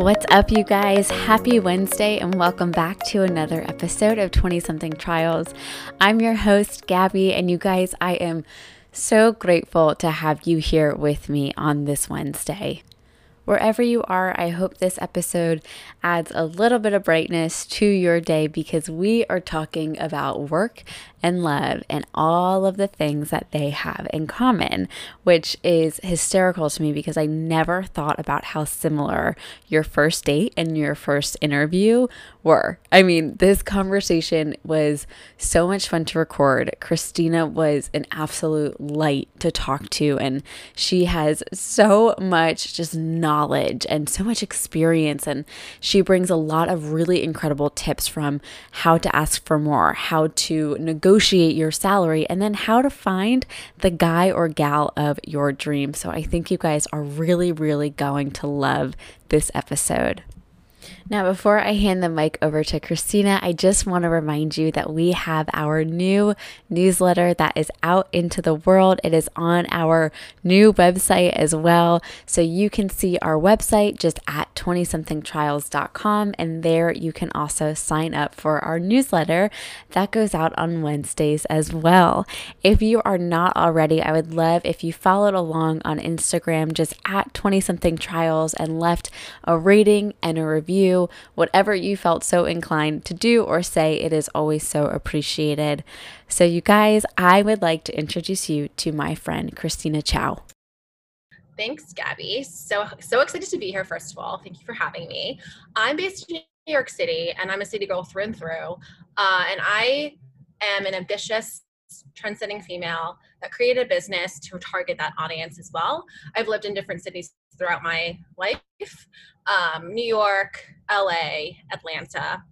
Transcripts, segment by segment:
What's up, you guys? Happy Wednesday, and welcome back to another episode of 20 something trials. I'm your host, Gabby, and you guys, I am so grateful to have you here with me on this Wednesday. Wherever you are, I hope this episode adds a little bit of brightness to your day because we are talking about work and love and all of the things that they have in common, which is hysterical to me because I never thought about how similar your first date and your first interview were. I mean, this conversation was so much fun to record. Christina was an absolute light to talk to, and she has so much just knowledge and so much experience. And she brings a lot of really incredible tips from how to ask for more, how to negotiate negotiate your salary, and then how to find the guy or gal of your dream. So I think you guys are really, really going to love this episode. Now, before I hand the mic over to Christina, I just want to remind you that we have our new newsletter that is out into the world. It is on our new website as well. So you can see our website just at 20somethingtrials.com, and there you can also sign up for our newsletter that goes out on Wednesdays as well. If you are not already, I would love if you followed along on Instagram just at 20somethingtrials and left a rating and a review whatever you felt so inclined to do or say. It is always so appreciated. So, you guys, I would like to introduce you to my friend, Christina Chow. Thanks, Gabby. So, so excited to be here, first of all. Thank you for having me. I'm based in New York City and I'm a city girl through and through. Uh, and I am an ambitious, trendsetting female that created a business to target that audience as well. I've lived in different cities throughout my life um, New York, LA, Atlanta,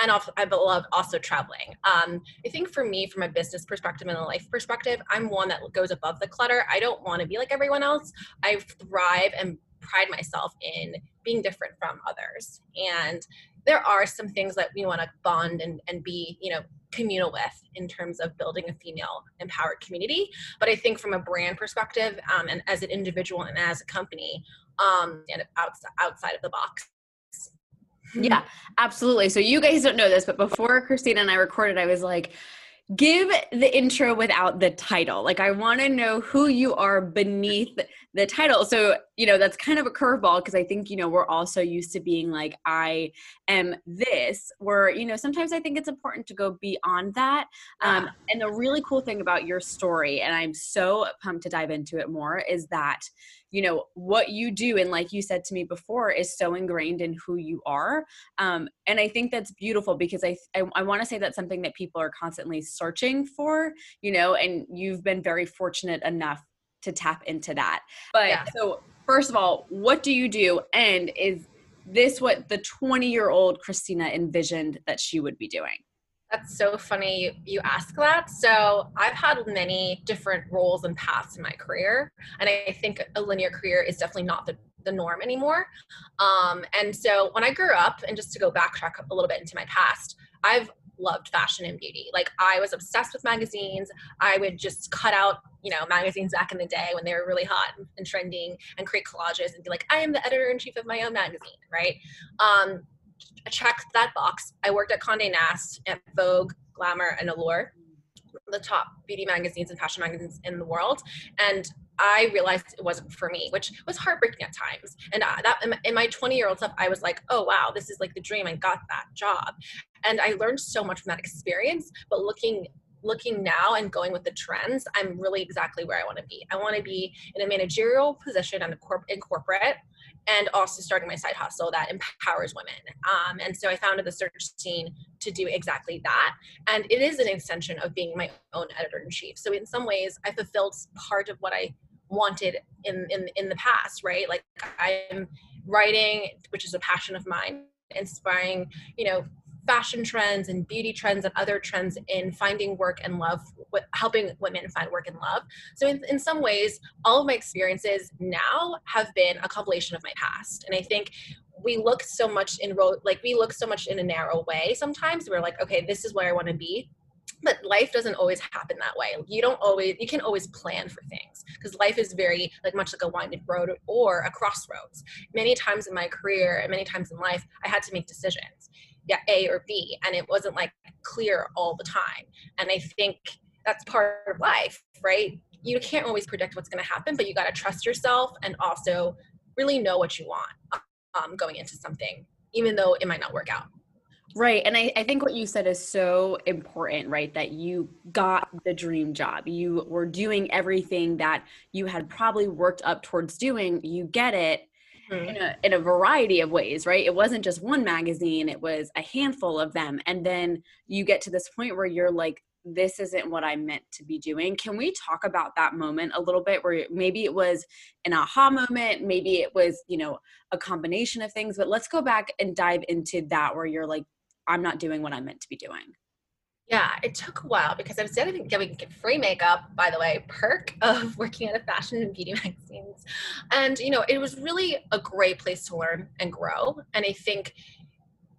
and I love also traveling. Um, I think for me, from a business perspective and a life perspective, I'm one that goes above the clutter. I don't want to be like everyone else. I thrive and pride myself in being different from others. And there are some things that we want to bond and, and be, you know, communal with in terms of building a female empowered community. But I think from a brand perspective um, and as an individual and as a company, um, and outside, outside of the box. Yeah, absolutely. So you guys don't know this, but before Christina and I recorded, I was like, give the intro without the title. Like, I want to know who you are beneath the title. So, you know, that's kind of a curveball because I think, you know, we're also used to being like, I am this, where, you know, sometimes I think it's important to go beyond that. Um, and the really cool thing about your story, and I'm so pumped to dive into it more, is that you know what you do and like you said to me before is so ingrained in who you are um, and i think that's beautiful because i i, I want to say that's something that people are constantly searching for you know and you've been very fortunate enough to tap into that but yeah. so first of all what do you do and is this what the 20 year old christina envisioned that she would be doing that's so funny you, ask that. So I've had many different roles and paths in my career, and I think a linear career is definitely not the, the norm anymore. Um, and so when I grew up, and just to go backtrack a little bit into my past, I've loved fashion and beauty. Like I was obsessed with magazines. I would just cut out, you know, magazines back in the day when they were really hot and trending and create collages and be like, I am the editor in chief of my own magazine, right? Um, checked that box. I worked at Condé Nast, at Vogue, Glamour, and Allure, the top beauty magazines and fashion magazines in the world. And I realized it wasn't for me, which was heartbreaking at times. And that in my 20 year old self, I was like, oh wow, this is like the dream. I got that job, and I learned so much from that experience. But looking looking now and going with the trends, I'm really exactly where I want to be. I want to be in a managerial position in, corp- in corporate and also starting my side hustle that empowers women. Um, and so I founded the search scene to do exactly that. And it is an extension of being my own editor in chief. So in some ways, I fulfilled part of what I wanted in, in, in the past, right? Like I'm writing, which is a passion of mine, inspiring, you know, fashion trends and beauty trends and other trends in finding work and love, helping women find work and love. So, in, in some ways, all of my experiences now have been a compilation of my past. And I think we look so much in like we look so much in a narrow way sometimes. We're like, okay, this is where I want to be. But life doesn't always happen that way. You don't always you can always plan for things because life is very like much like a winding road or a crossroads. Many times in my career and many times in life i had to make decisions yeah a or b and it wasn't like clear all the time. And i think that's part of life right? You can't always predict what's going to happen but you got to trust yourself and also really know what you want um, going into something even though it might not work out Right. And I, I think what you said is so important, right? That you got the dream job. You were doing everything that you had probably worked up towards doing. You get it mm-hmm. in, a, in a variety of ways, right? It wasn't just one magazine, it was a handful of them. And then you get to this point where you're like, this isn't what I meant to be doing. Can we talk about that moment a little bit where maybe it was an aha moment, maybe it was, you know, a combination of things, but let's go back and dive into that where you're like, I'm not doing what I'm meant to be doing. Yeah, it took a while because I was getting, getting free makeup, by the way, perk of working at a fashion and beauty magazines. And, you know, it was really a great place to learn and grow. And I think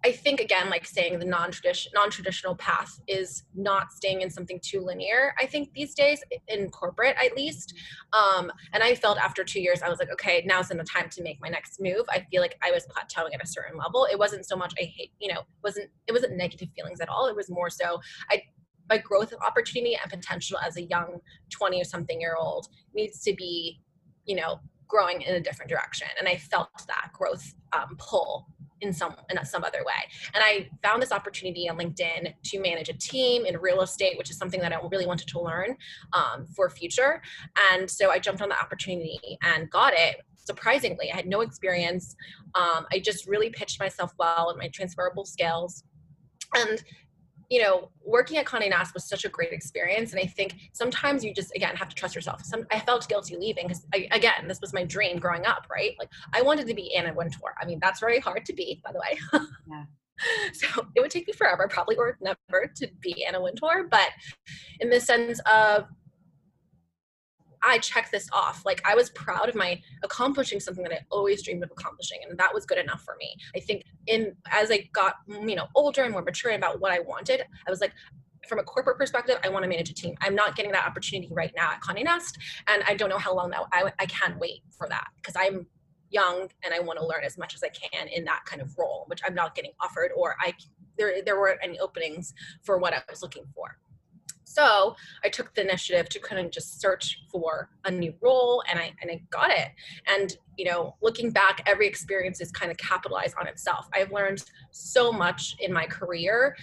I think again, like saying the non-traditional non-traditional path is not staying in something too linear. I think these days in corporate, at least, um, and I felt after two years, I was like, okay, now's the time to make my next move. I feel like I was plateauing at a certain level. It wasn't so much I hate, you know, wasn't it wasn't negative feelings at all. It was more so I my growth of opportunity and potential as a young 20 or something year old needs to be, you know, growing in a different direction. And I felt that growth um, pull in some in some other way. And I found this opportunity on LinkedIn to manage a team in real estate, which is something that I really wanted to learn um, for future. And so I jumped on the opportunity and got it. Surprisingly, I had no experience. Um, I just really pitched myself well and my transferable skills. And you know, working at Condé Nast was such a great experience. And I think sometimes you just, again, have to trust yourself. Some, I felt guilty leaving because, again, this was my dream growing up, right? Like, I wanted to be Anna Wintour. I mean, that's very hard to be, by the way. yeah. So it would take me forever, probably, or never to be Anna Wintour. But in the sense of I checked this off. Like I was proud of my accomplishing something that I always dreamed of accomplishing, and that was good enough for me. I think in as I got you know older and more mature about what I wanted, I was like, from a corporate perspective, I want to manage a team. I'm not getting that opportunity right now at Condé Nast, and I don't know how long that I I can't wait for that because I'm young and I want to learn as much as I can in that kind of role, which I'm not getting offered, or I there there weren't any openings for what I was looking for. So I took the initiative to kind of just search for a new role and I, and I got it. And, you know, looking back, every experience is kind of capitalized on itself. I've learned so much in my career,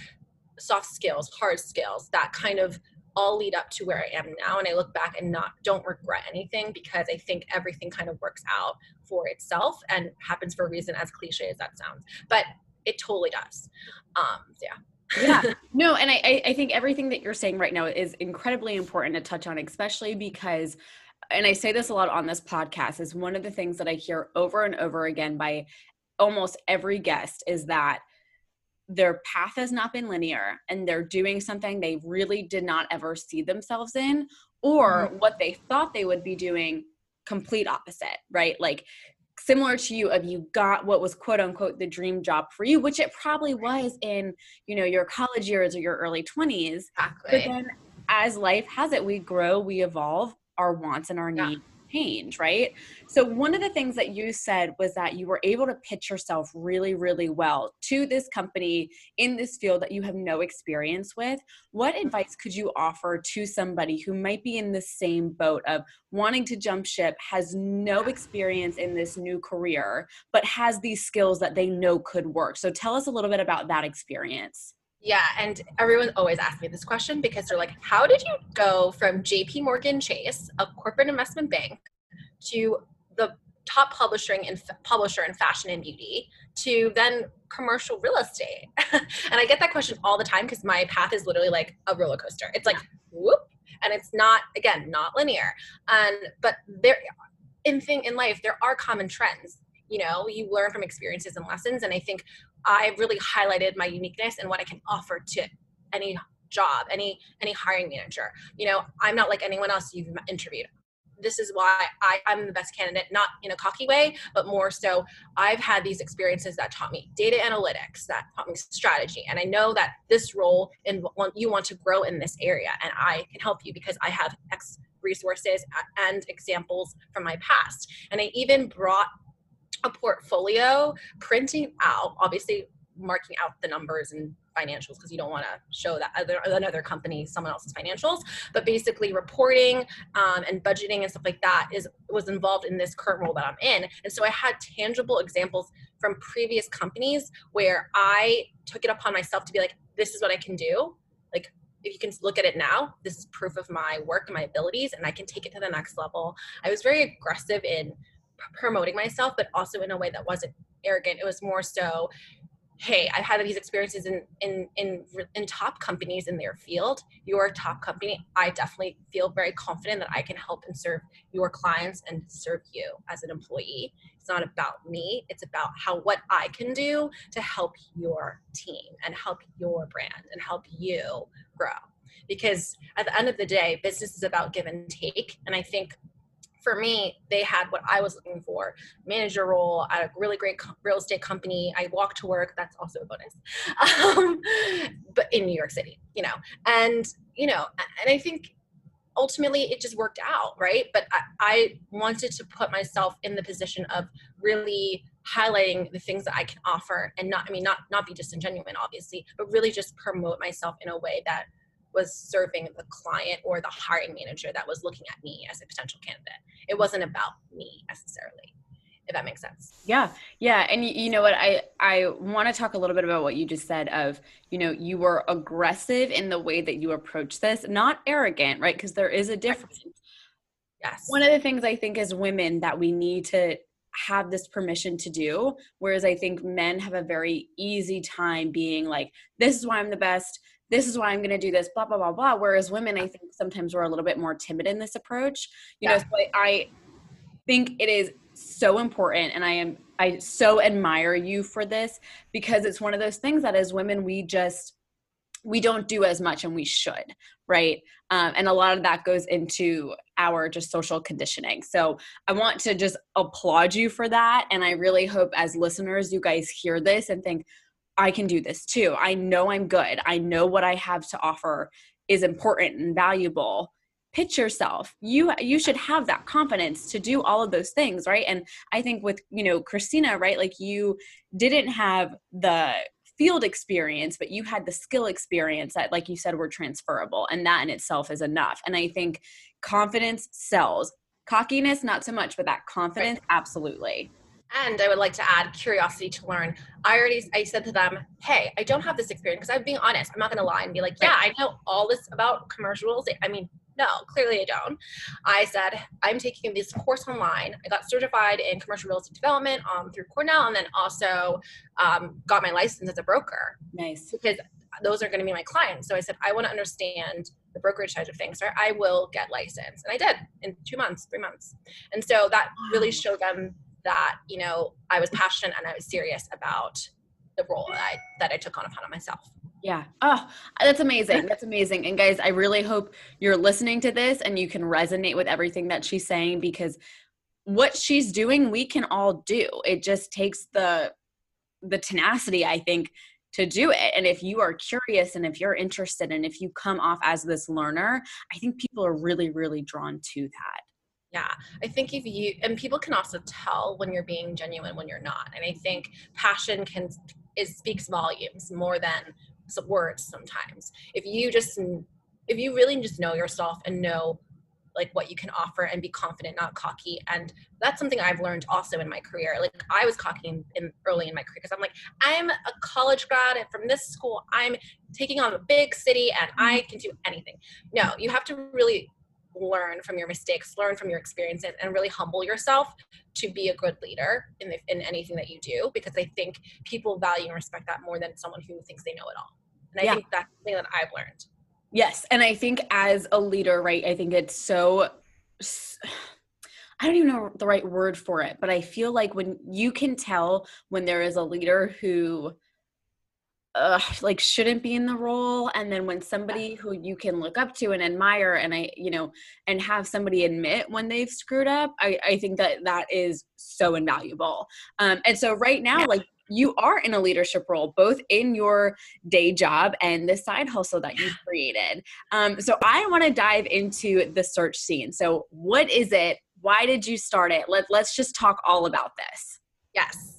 soft skills, hard skills that kind of all lead up to where I am now. And I look back and not don't regret anything because I think everything kind of works out for itself and happens for a reason, as cliche as that sounds. But it totally does. Um, yeah yeah no and I, I think everything that you're saying right now is incredibly important to touch on especially because and i say this a lot on this podcast is one of the things that i hear over and over again by almost every guest is that their path has not been linear and they're doing something they really did not ever see themselves in or mm-hmm. what they thought they would be doing complete opposite right like similar to you of you got what was quote unquote the dream job for you which it probably was in you know your college years or your early 20s exactly. but then as life has it we grow we evolve our wants and our yeah. Change, right? So, one of the things that you said was that you were able to pitch yourself really, really well to this company in this field that you have no experience with. What mm-hmm. advice could you offer to somebody who might be in the same boat of wanting to jump ship, has no experience in this new career, but has these skills that they know could work? So, tell us a little bit about that experience. Yeah, and everyone always asks me this question because they're like, "How did you go from J.P. Morgan Chase, a corporate investment bank, to the top publishing in publisher in fashion and beauty, to then commercial real estate?" and I get that question all the time because my path is literally like a roller coaster. It's like whoop, and it's not again not linear. And but there, in thing in life, there are common trends you know you learn from experiences and lessons and i think i really highlighted my uniqueness and what i can offer to any job any any hiring manager you know i'm not like anyone else you've interviewed this is why I, I'm the best candidate, not in a cocky way, but more so I've had these experiences that taught me data analytics, that taught me strategy. And I know that this role in you want to grow in this area and I can help you because I have X resources uh, and examples from my past. And I even brought a portfolio printing out, obviously marking out the numbers and financials because you don't want to show that other another company someone else's financials but basically reporting um, and budgeting and stuff like that is was involved in this current role that i'm in. And so i had tangible examples from previous companies where i took it upon myself to be like this is what i can do. Like if you can look at it now this is proof of my work and my abilities and i can take it to the next level. I was very aggressive in promoting myself but also in a way that wasn't arrogant. It was more so hey i've had these experiences in in in in top companies in their field. Your top company i definitely feel very confident that i can help and serve your clients and serve you as an employee. It's not about me. It's about how what i can do to help your team and help your brand and help you grow. Because at the end of the day business is about give and take. And i think for me, they had what I was looking for manager role at a really great real estate company. I walk to work, that's also a bonus, um, but in New York City, you know. And, you know, and I think ultimately it just worked out, right? But I, I wanted to put myself in the position of really highlighting the things that I can offer and not, I mean, not, not be disingenuous, obviously, but really just promote myself in a way that was serving the client or the hiring manager that was looking at me as a potential candidate. It wasn't about me necessarily if that makes sense. Yeah yeah and you, you know what i i want to talk a little bit about what you just said of you know you were aggressive in the way that you approach this not arrogant right? Because there is a difference. Yes. One of the things i think as women that we need to have this permission to do whereas i think men have a very easy time being like this is why i'm the best this is why I'm going to do this, blah, blah, blah, blah. Whereas women, I think sometimes we're a little bit more timid in this approach. You yeah. know, so I, I think it is so important and I am, I so admire you for this because it's one of those things that as women, we just, we don't do as much and we should, right? Um, and a lot of that goes into our just social conditioning. So I want to just applaud you for that. And I really hope as listeners, you guys hear this and think, I can do this too. I know I'm good. I know what I have to offer is important and valuable. Pitch yourself. You you should have that confidence to do all of those things, right? And I think with, you know, Christina, right? Like you didn't have the field experience, but you had the skill experience that like you said were transferable and that in itself is enough. And I think confidence sells. Cockiness not so much, but that confidence right. absolutely and i would like to add curiosity to learn. I already i said to them hey i don't have this experience. Because i'm being honest i'm not going to lie and be like yeah i know all this about commercial real estate i mean no clearly i don't. I said i'm taking this course online. I got certified in commercial real estate development um, through cornell and then also um, got my license as a broker. Nice. Because those are going to be my clients. So i said i want to understand the brokerage side of things or i will get licensed. And i did in two months three months. And so that really showed them that you know I was passionate and I was serious about the role that I that I took on upon myself. Yeah. Oh, that's amazing. That's amazing. And guys, I really hope you're listening to this and you can resonate with everything that she's saying because what she's doing, we can all do. It just takes the the tenacity, I think, to do it. And if you are curious and if you're interested and if you come off as this learner, I think people are really, really drawn to that. Yeah, I think if you and people can also tell when you're being genuine when you're not, and I think passion can is speaks volumes more than words sometimes. If you just if you really just know yourself and know like what you can offer and be confident, not cocky, and that's something I've learned also in my career. Like I was cocky in, in early in my career because I'm like I'm a college grad from this school. I'm taking on a big city and I mm-hmm. can do anything. No, you have to really learn from your mistakes, learn from your experiences, and really humble yourself to be a good leader in, the, in anything that you do. Because I think people value and respect that more than someone who thinks they know it all. And I yeah. think that's something that I've learned. Yes, and I think as a leader, right? I think it's so. I don't even know the right word for it, but I feel like when you can tell when there is a leader who uh, like shouldn't be in the role and then when somebody who you can look up to and admire and i you know and have somebody admit when they've screwed up i, I think that that is so invaluable. Um, and so right now yeah. like you are in a leadership role both in your day job and the side hustle that you created. Um, so i want to dive into the search scene. So what is it? Why did you start it? Let, let's just talk all about this. Yes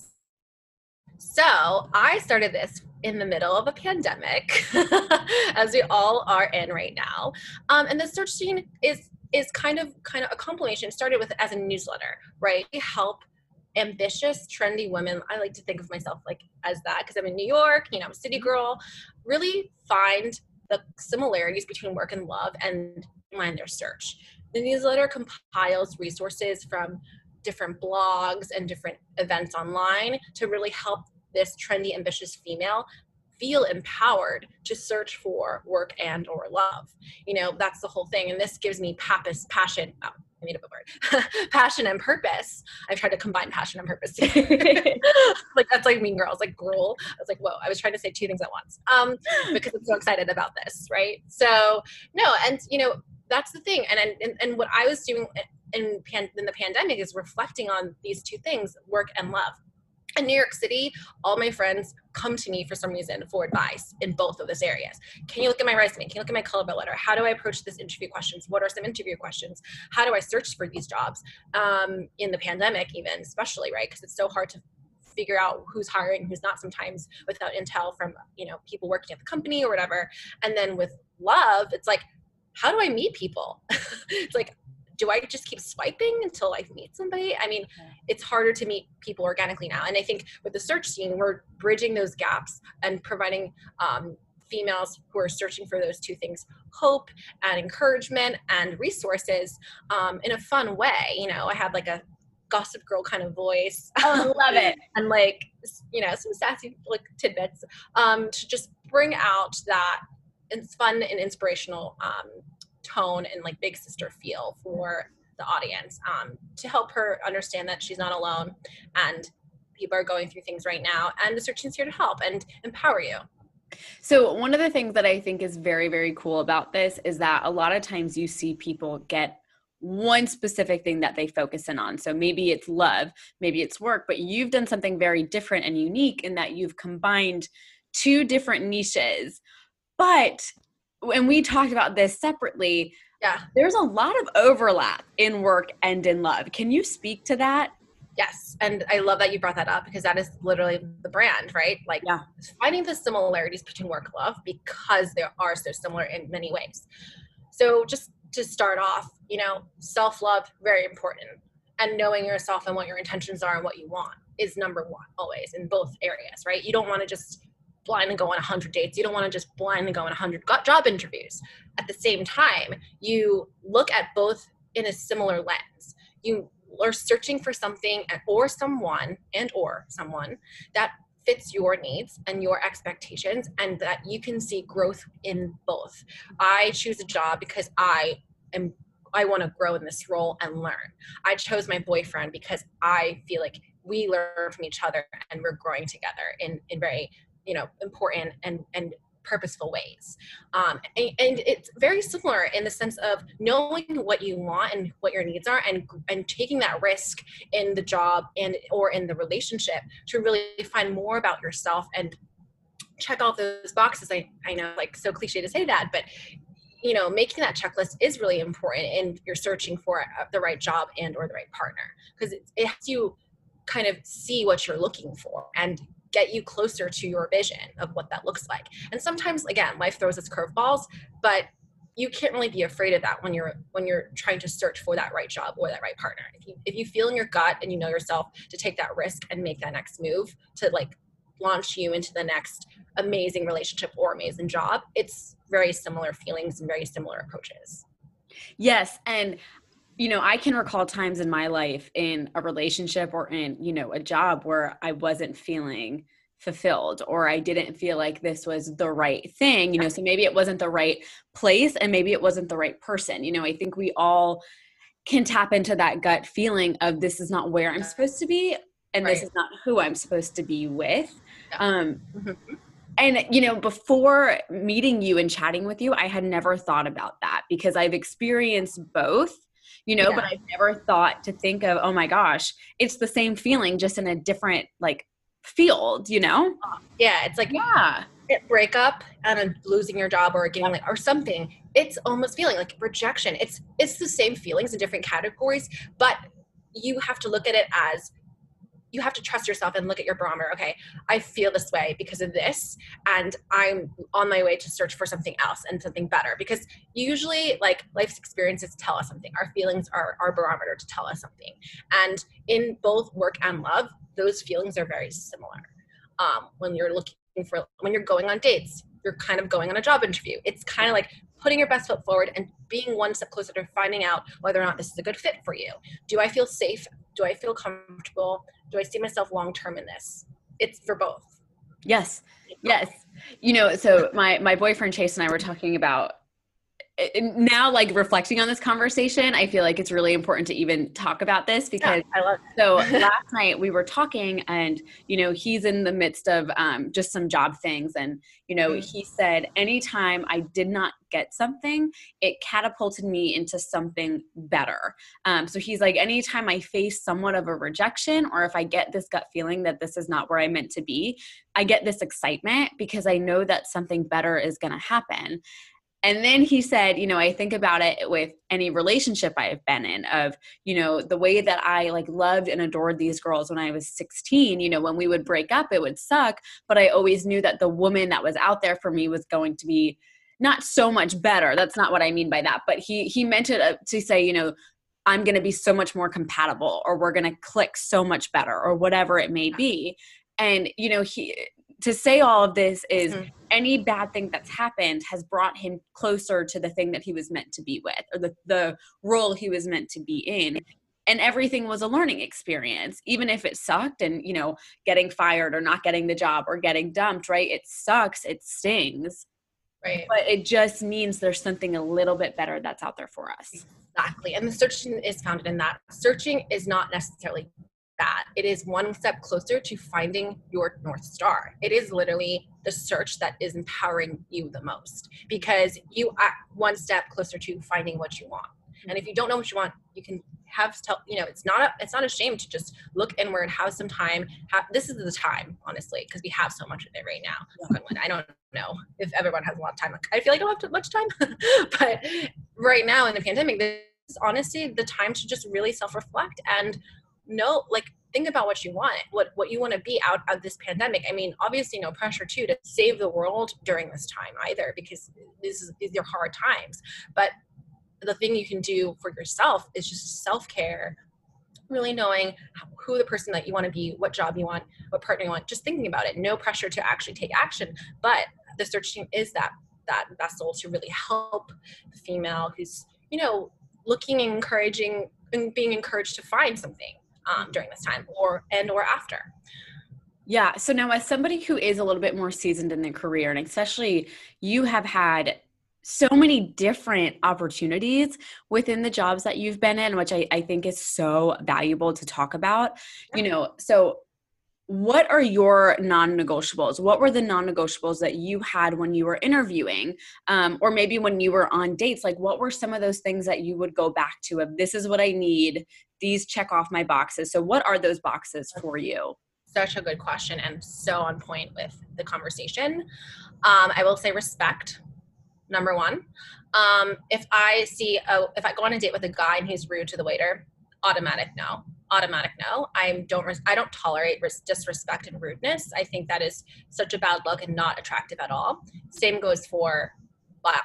so I started this in the middle of a pandemic, as we all are in right now. Um, and the search scene is is kind of kind of a compilation. Started with as a newsletter, right? We help ambitious, trendy women. I like to think of myself like as that because I'm in New York. You know, I'm a city girl. Really find the similarities between work and love and find their search. The newsletter compiles resources from different blogs and different events online to really help this trendy, ambitious female feel empowered to search for work and or love you know that's the whole thing and this gives me pappas passion oh, I made up a word. passion and purpose. I've tried to combine passion and purpose. like that's like Mean Girls, like girl. I was like, whoa! I was trying to say two things at once. Um, because I'm so excited about this, right? So no, and you know that's the thing. And and and what I was doing in pan, in the pandemic is reflecting on these two things: work and love in New York City, all my friends come to me for some reason for advice in both of those areas. Can you look at my resume? Can you look at my cover letter? How do I approach this interview questions? What are some interview questions? How do I search for these jobs um, in the pandemic, even especially right? Because it's so hard to figure out who's hiring, who's not sometimes without intel from you know people working at the company or whatever. And then with love, it's like, how do I meet people? it's like do I just keep swiping until I meet somebody? I mean, it's harder to meet people organically now. And I think with the search scene, we're bridging those gaps and providing um, females who are searching for those two things hope and encouragement and resources um, in a fun way. You know, I have like a gossip girl kind of voice. Oh, love it. and like, you know, some sassy like tidbits um, to just bring out that it's fun and inspirational um, tone and like big sister feel for the audience um, to help her understand that she's not alone and people are going through things right now and the search is here to help and empower you so one of the things that i think is very very cool about this is that a lot of times you see people get one specific thing that they focus in on. So maybe it's love, maybe it's work, but you've done something very different and unique in that you've combined two different niches. But when we talked about this separately, yeah, there's a lot of overlap in work and in love. Can you speak to that? Yes, and I love that you brought that up because that is literally the brand, right? Like yeah. finding the similarities between work and love because they are so similar in many ways. So just to start off, you know, self-love very important and knowing yourself and what your intentions are and what you want is number one always in both areas, right? You don't want to just blindly go on 100 dates. You don't want to just blindly go on 100 job interviews. At the same time, you look at both in a similar lens. You are searching for something or someone and or someone that fits your needs and your expectations and that you can see growth in both. I choose a job because I am I want to grow in this role and learn. I chose my boyfriend because I feel like we learn from each other and we're growing together in, in very you know important and and purposeful ways. Um, and, and, it's very similar in the sense of knowing what you want and what your needs are and and taking that risk in the job and or in the relationship to really find more about yourself and check off those boxes. I i know like so cliche to say that but you know making that checklist is really important in you're searching for the right job and or the right partner because it, it helps you kind of see what you're looking for and get you closer to your vision of what that looks like. And sometimes again, life throws us curveballs, but you can't really be afraid of that when you're when you're trying to search for that right job or that right partner. If you if you feel in your gut and you know yourself to take that risk and make that next move to like launch you into the next amazing relationship or amazing job, it's very similar feelings and very similar approaches. Yes, and you know, I can recall times in my life in a relationship or in, you know, a job where I wasn't feeling fulfilled or I didn't feel like this was the right thing, you know, so maybe it wasn't the right place and maybe it wasn't the right person. You know, I think we all can tap into that gut feeling of this is not where I'm supposed to be and right. this is not who I'm supposed to be with. Um, mm-hmm. and you know before meeting you and chatting with you i had never thought about that because i've experienced both you know yeah. but i've never thought to think of oh my gosh it's the same feeling just in a different like field you know? Uh, yeah it's like yeah. breakup and losing your job or getting like or something. It's almost feeling like rejection. It's it's the same feelings in different categories but you have to look at it as you have to trust yourself and look at your barometer. Okay, I feel this way because of this, and I'm on my way to search for something else and something better. Because usually, like life's experiences tell us something. Our feelings are our barometer to tell us something. And in both work and love, those feelings are very similar. Um, when you're looking for, when you're going on dates, you're kind of going on a job interview. It's kind of like putting your best foot forward and being one step closer to finding out whether or not this is a good fit for you. Do I feel safe? Do I feel comfortable? do I see myself long term in this? It's for both. Yes. Yes. You know, so my my boyfriend Chase and I were talking about now like reflecting on this conversation i feel like it's really important to even talk about this because yeah, i love so last night we were talking and you know he's in the midst of um, just some job things and you know mm-hmm. he said anytime i did not get something it catapulted me into something better. Um, so he's like anytime i face somewhat of a rejection or if i get this gut feeling that this is not where i meant to be i get this excitement because i know that something better is going to happen and then he said, you know, I think about it with any relationship I have been in of, you know, the way that I like loved and adored these girls when I was 16, you know, when we would break up, it would suck, but I always knew that the woman that was out there for me was going to be not so much better. That's not what I mean by that, but he he meant it uh, to say, you know, I'm going to be so much more compatible or we're going to click so much better or whatever it may be. And you know, he to say all of this is mm-hmm. any bad thing that's happened has brought him closer to the thing that he was meant to be with or the, the role he was meant to be in. And everything was a learning experience. Even if it sucked and you know getting fired or not getting the job or getting dumped right it sucks it stings. Right. But it just means there's something a little bit better that's out there for us. Exactly. And the searching is founded in that. Searching is not necessarily that, it is one step closer to finding your North Star. It is literally the search that is empowering you the most because you are one step closer to finding what you want. And if you don't know what you want, you can have tell you know it's not a, it's not a shame to just look inward have some time have, this is the time honestly because we have so much of it right now yeah. i don't know if everyone has a lot of time i feel like i don't have too much time but right now in the pandemic this is honestly the time to just really self-reflect and know like think about what you want what what you want to be out of this pandemic. I mean obviously no pressure too to save the world during this time either because this is these are hard times. But the thing you can do for yourself is just self-care really knowing who the person that you want to be what job you want what partner you want just thinking about it. No pressure to actually take action but the search scene is that that vessel to really help the female who's you know looking and encouraging and being encouraged to find something um, during this time or and or after. Yeah so now as somebody who is a little bit more seasoned in their career and especially you have had so many different opportunities within the jobs that you've been in which i, I think is so valuable to talk about you know so what are your non-negotiables? What were the non-negotiables that you had when you were interviewing um, or maybe when you were on dates? Like what were some of those things that you would go back to of this is what i need these check off my boxes so what are those boxes for you such a good question and so on point with the conversation um, i will say respect number one um, if i see a, if i go on a date with a guy and he's rude to the waiter automatic no automatic no. I don't I don't tolerate disrespect and rudeness. I think that is such a bad look and not attractive at all. Same goes for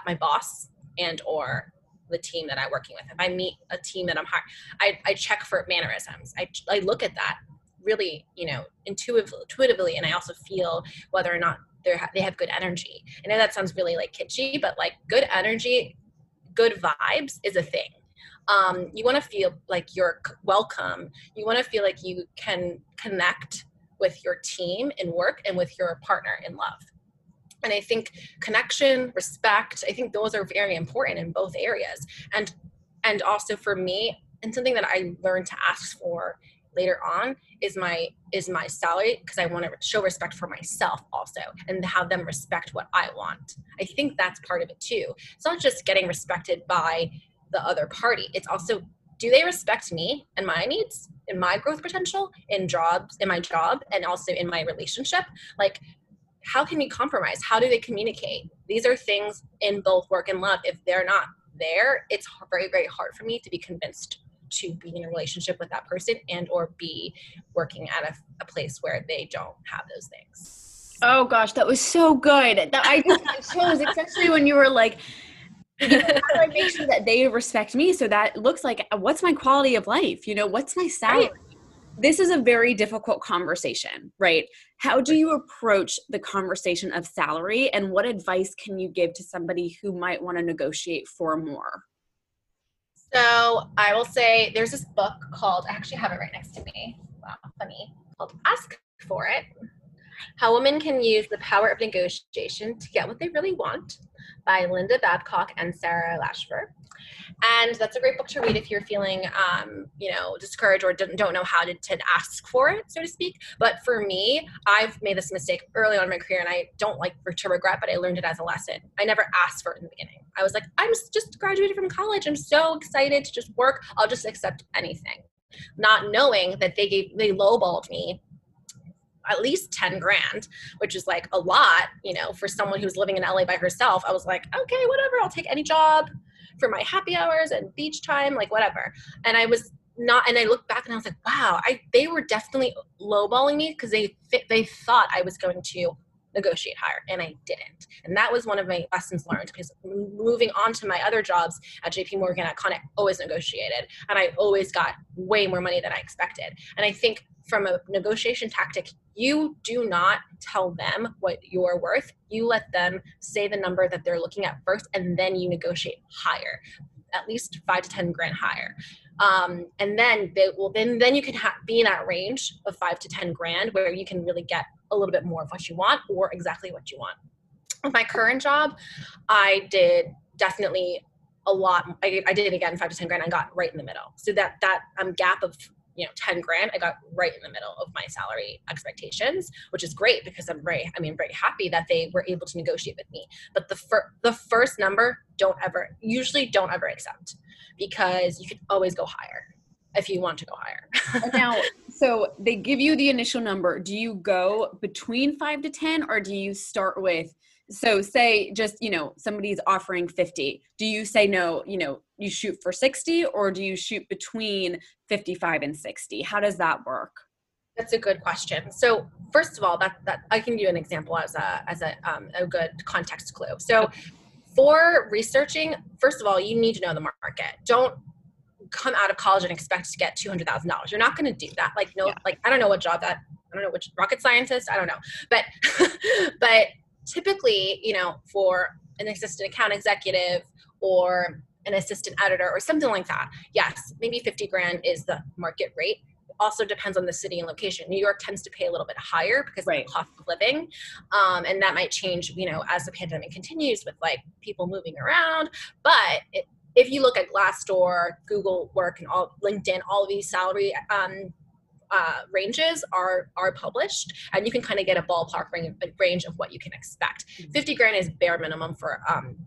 my boss and or the team that I'm working with. If I meet a team that I'm hiring, I, I check for mannerisms. I, I look at that really, you know, intuitively, intuitively, and I also feel whether or not they they have good energy. I know that sounds really like kitschy, but like good energy, good vibes is a thing um, you want to feel like you're welcome you want to feel like you can connect with your team in work and with your partner in love and i think connection respect i think those are very important in both areas and and also for me and something that i learned to ask for later on is my is my salary because I want to show respect for myself also and have them respect what I want. I think that's part of it too. It's not just getting respected by the other party. It's also do they respect me and my needs and my growth potential in jobs in my job and also in my relationship? Like how can we compromise? How do they communicate? These are things in both work and love. If they're not there, it's very, very hard for me to be convinced to be in a relationship with that person and or be working at a, a place where they don't have those things. Oh gosh, that was so good. That I just chose, especially when you were like, how do I make sure that they respect me? So that looks like uh, what's my quality of life? You know, what's my salary? This is a very difficult conversation, right? How do you approach the conversation of salary and what advice can you give to somebody who might want to negotiate for more? So, I will say there's this book called, I actually have it right next to me. Wow, funny. Called Ask for It How Women Can Use the Power of Negotiation to Get What They Really Want by Linda Babcock and Sara Laschever. And that's a great book to read if you're feeling, um, you know, discouraged or don't know how to, to ask for it, so to speak. But for me, I've made this mistake early on in my career and I don't like to regret, but I learned it as a lesson. I never asked for it in the beginning. I was like, I'm just graduated from college. I'm so excited to just work. I'll just accept anything. Not knowing that they gave, they lowballed me at least 10 grand, which is like a lot, you know, for someone who's living in LA by herself. I was like, okay, whatever, I'll take any job for my happy hours and beach time, like whatever. And I was not, and I looked back and I was like, wow, I they were definitely lowballing me because they they thought I was going to negotiate higher and I didn't. And that was one of my lessons learned because moving on to my other jobs at JP Morgan at Con, always negotiated and I always got way more money than I expected. And I think from a negotiation tactic, you do not tell them what you're worth. You let them say the number that they're looking at first, and then you negotiate higher, at least five to ten grand higher. Um, and then they will then then you can ha- be in that range of five to ten grand where you can really get a little bit more of what you want or exactly what you want. With my current job, I did definitely a lot. I, I did again five to ten grand. I got right in the middle. So that that um, gap of you know 10 grand i got right in the middle of my salary expectations which is great because i'm very i mean very happy that they were able to negotiate with me. But the fir- the first number don't ever usually don't ever accept because you can always go higher if you want to go higher. Now so they give you the initial number. Do you go between 5 to 10 or do you start with so say just you know somebody's offering 50 do you say no you know you shoot for 60 or do you shoot between 55 and 60 how does that work? That's a good question. So first of all that that i can give you an example as a as a, um, a good context clue. So for researching first of all you need to know the market. Don't come out of college and expect to get $200000 you're not going to do that. Like no yeah. like i don't know what job that i don't know which rocket scientist i don't know. But but typically, you know, for an assistant account executive or an assistant editor or something like that, yes, maybe 50 grand is the market rate. also depends on the city and location. New York tends to pay a little bit higher because right. of the cost of living. Um, and that might change, you know, as the pandemic continues with like people moving around. But it, if you look at Glassdoor, Google Work, and all LinkedIn, all of these salary um, uh, ranges are are published, and you can kind of get a ballpark range of what you can expect. Mm-hmm. Fifty grand is bare minimum for um,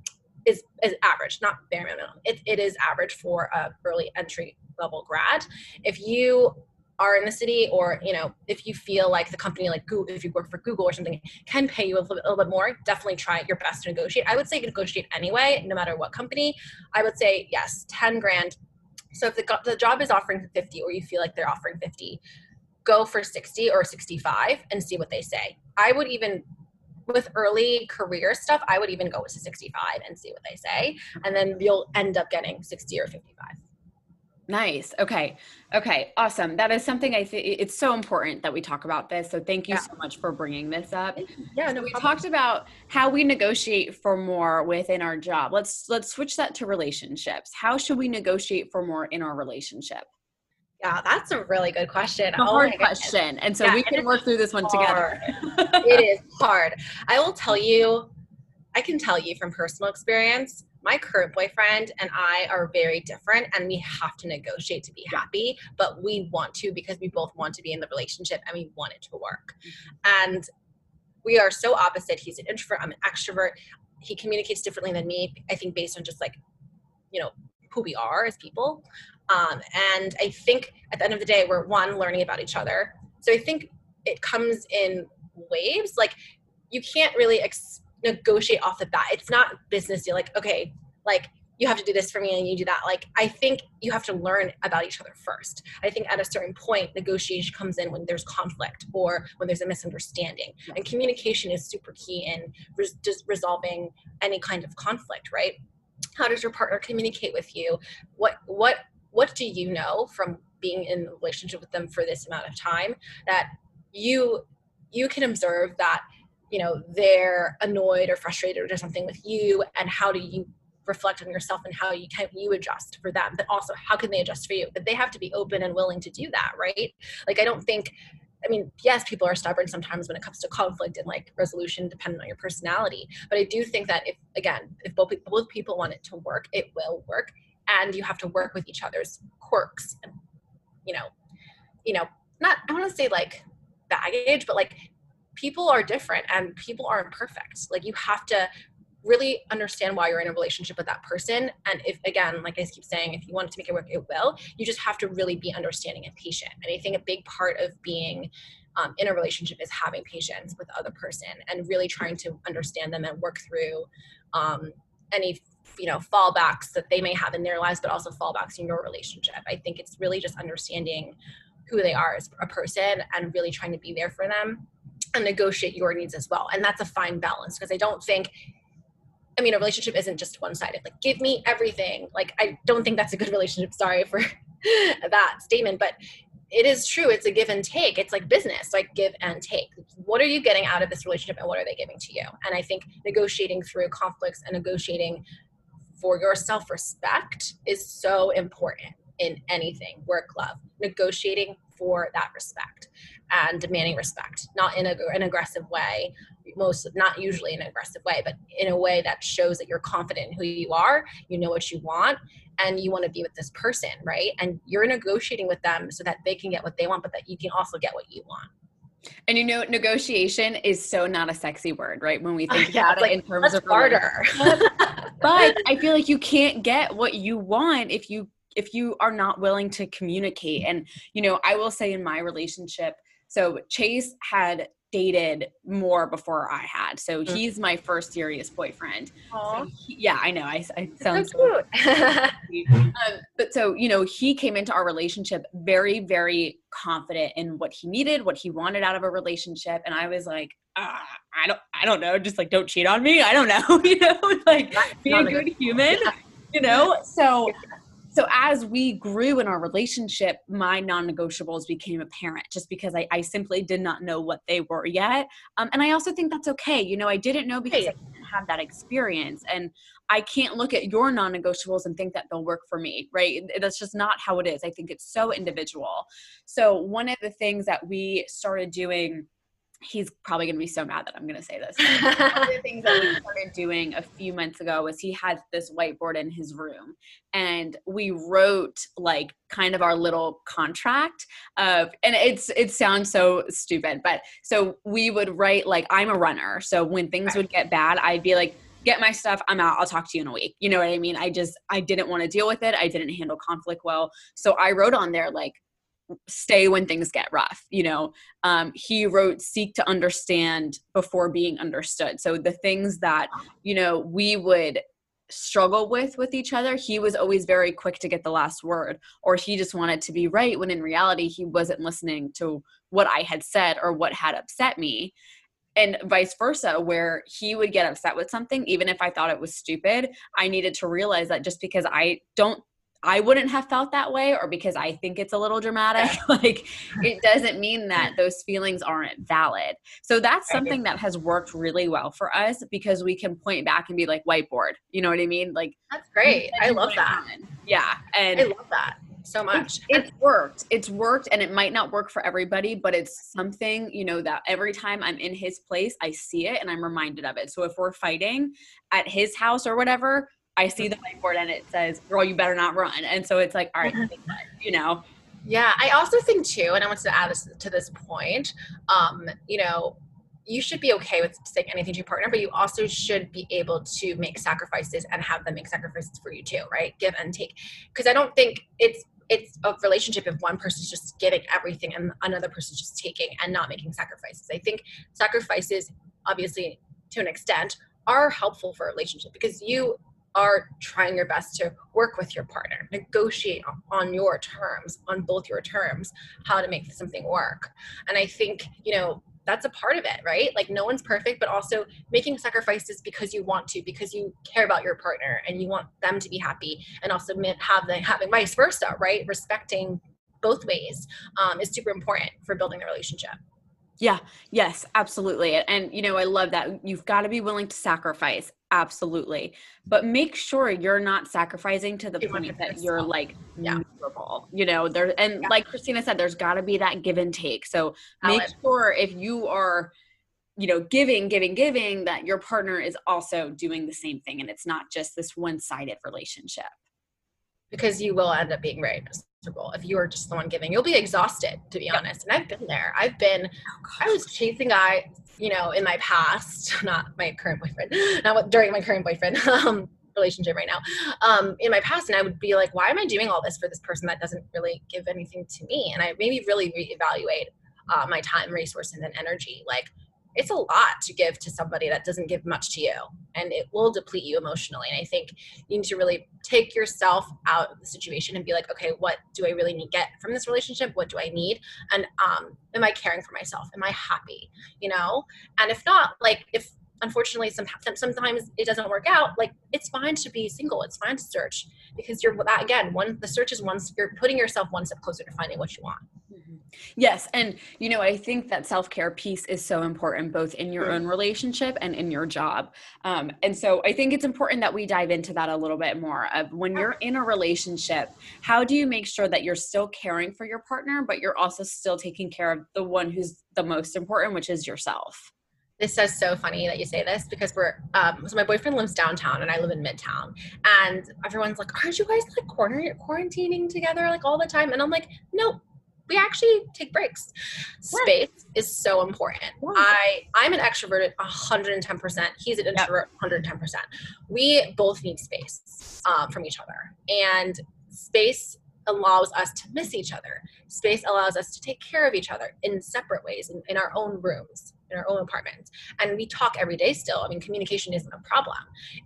is is average, not bare minimum. It, it is average for a early entry level grad. If you are in the city or you know if you feel like the company like google if you work for google or something can pay you a little, a little, bit more definitely try your best to negotiate i would say negotiate anyway no matter what company i would say yes 10 grand so if the, the job is offering 50 or you feel like they're offering 50, go for 60 or 65 and see what they say. I would even with early career stuff, I would even go to 65 and see what they say. And then you'll end up getting 60 or 55. Nice. Okay. Okay. Awesome. That is something I think it's so important that we talk about this. So thank you yeah. so much for bringing this up. Yeah. No we problem. talked about how we negotiate for more within our job. Let's let's switch that to relationships. How should we negotiate for more in our relationship? Yeah, that's a really good question. A oh hard question. And so yeah, we can work through this one hard. together. it is hard. I will tell you, I can tell you from personal experience, my current boyfriend and I are very different and we have to negotiate to be happy, but we want to because we both want to be in the relationship and we want it to work. Mm-hmm. And we are so opposite. He's an introvert, I'm an extrovert. He communicates differently than me, I think, based on just like, you know, who we are as people. Um, and I think at the end of the day, we're one, learning about each other. So I think it comes in waves. Like, you can't really ex- negotiate off the bat. It's not business deal. Like, okay, like you have to do this for me and you do that. Like, I think you have to learn about each other first. I think at a certain point, negotiation comes in when there's conflict or when there's a misunderstanding. And communication is super key in res- just resolving any kind of conflict, right? How does your partner communicate with you? What, what, what do you know from being in a relationship with them for this amount of time that you you can observe that you know they're annoyed or frustrated or something with you and how do you reflect on yourself and how you can you adjust for them but also how can they adjust for you but they have to be open and willing to do that right like i don't think I mean, yes, people are stubborn sometimes when it comes to conflict and like resolution, depending on your personality. But I do think that if, again, if both, both people want it to work, it will work. And you have to work with each other's quirks and, you know, you know, not, I want to say like baggage, but like people are different and people aren't perfect. Like you have to really understand why you're in a relationship with that person. And if, again, like I keep saying, if you want to make it work, it will. You just have to really be understanding and patient. And I think a big part of being um, in a relationship is having patience with the other person and really trying to understand them and work through um, any you know fallbacks that they may have in their lives but also fallbacks in your relationship i think it's really just understanding who they are as a person and really trying to be there for them and negotiate your needs as well and that's a fine balance because i don't think I mean, a relationship isn't just one sided. Like, give me everything. Like, I don't think that's a good relationship. Sorry for that statement, but it is true. It's a give and take. It's like business, like give and take. What are you getting out of this relationship and what are they giving to you? And I think negotiating through conflicts and negotiating for your self respect is so important in anything work, love, negotiating for that respect and demanding respect, not in a, an aggressive way, most not usually in an aggressive way, but in a way that shows that you're confident in who you are, you know what you want, and you want to be with this person, right? And you're negotiating with them so that they can get what they want, but that you can also get what you want. And you know, negotiation is so not a sexy word, right? When we oh, think yeah, about it like, in terms of barter. but I feel like you can't get what you want if you if you are not willing to communicate. And you know, I will say in my relationship, so Chase had dated more before I had. So mm. he's my first serious boyfriend. So he, yeah, I know. I, I sound so cute. um, but so, you know, he came into our relationship very, very confident in what he needed, what he wanted out of a relationship. And I was like, ah, I don't, I don't know. Just like, don't cheat on me. I don't know. you know, like be a good human, you know? So so as we grew in our relationship my non-negotiables became apparent just because i, I simply did not know what they were yet. Um, and i also think that's okay. You know i didn't know because i didn't have that experience and i can't look at your non-negotiables and think that they'll work for me right? That's just not how it is. I think it's so individual. So one of the things that we started doing he's probably going to be so mad that I'm going to say this. One of the things that we started doing a few months ago was he had this whiteboard in his room and we wrote like kind of our little contract of and it's it sounds so stupid but so we would write like I'm a runner so when things would get bad I'd be like get my stuff i'm out i'll talk to you in a week you know what i mean? I just i didn't want to deal with it i didn't handle conflict well so i wrote on there like stay when things get rough you know? Um, he wrote seek to understand before being understood. So the things that you know we would struggle with with each other he was always very quick to get the last word or he just wanted to be right when in reality he wasn't listening to what i had said or what had upset me. And vice versa where he would get upset with something even if i thought it was stupid i needed to realize that just because i don't I wouldn't have felt that way or because I think it's a little dramatic. like it doesn't mean that those feelings aren't valid. So that's something that has worked really well for us because we can point back and be like whiteboard. You know what I mean? Like That's great. I love that. Yeah. And I love that so much. It's, it's worked. It's worked and it might not work for everybody, but it's something, you know, that every time I'm in his place, I see it and I'm reminded of it. So if we're fighting at his house or whatever, I see the whiteboard and it says, girl, you better not run. And so it's like, all right, you know. Yeah, I also think too, and I want to add this to this point, um, you know, you should be okay with saying anything to your partner, but you also should be able to make sacrifices and have them make sacrifices for you too, right? Give and take. Because I don't think it's it's a relationship if one person's just giving everything and another person's just taking and not making sacrifices. I think sacrifices, obviously, to an extent, are helpful for a relationship because you are trying your best to work with your partner, negotiate on your terms, on both your terms, how to make something work. And I think, you know, that's a part of it, right? Like no one's perfect, but also making sacrifices because you want to, because you care about your partner and you want them to be happy, and also have the having vice versa, right? Respecting both ways um, is super important for building the relationship. Yeah, yes, absolutely. And, you know, I love that. You've got to be willing to sacrifice. Absolutely. But make sure you're not sacrificing to the point that you're like yeah. miserable. You know, there and yeah. like Christina said, there's gotta be that give and take. So Valid. make sure if you are, you know, giving, giving, giving, that your partner is also doing the same thing and it's not just this one-sided relationship. Because you will end up being very miserable if you are just the one giving. You'll be exhausted, to be yep. honest. And I've been there. I've been oh, I was chasing guy you know, in my past, not my current boyfriend, not during my current boyfriend um, relationship right now, um, in my past, and I would be like, why am I doing all this for this person that doesn't really give anything to me? And I maybe really reevaluate uh, my time, resources, and energy. Like, it's a lot to give to somebody that doesn't give much to you and it will deplete you emotionally and i think you need to really take yourself out of the situation and be like okay what do i really need get from this relationship? What do i need? And um, am i caring for myself? Am i happy? You know? And if not like if unfortunately sometimes sometimes it doesn't work out like it's fine to be single it's fine to search because you're that again one the search is one you're putting yourself one step closer to finding what you want Yes. And, you know, I think that self care piece is so important both in your own relationship and in your job. Um, and so I think it's important that we dive into that a little bit more of when you're in a relationship, how do you make sure that you're still caring for your partner, but you're also still taking care of the one who's the most important, which is yourself? This is so funny that you say this because we're um, so my boyfriend lives downtown and I live in midtown and everyone's like aren't you guys like corner quarantining together like all the time and I'm like nope we actually take breaks. Space is so important. I I'm an extroverted 110%. He's an introvert 110%. We both need space um, from each other, and space allows us to miss each other. Space allows us to take care of each other in separate ways in, in our own rooms in our own apartment and we talk every day still i mean communication isn't a problem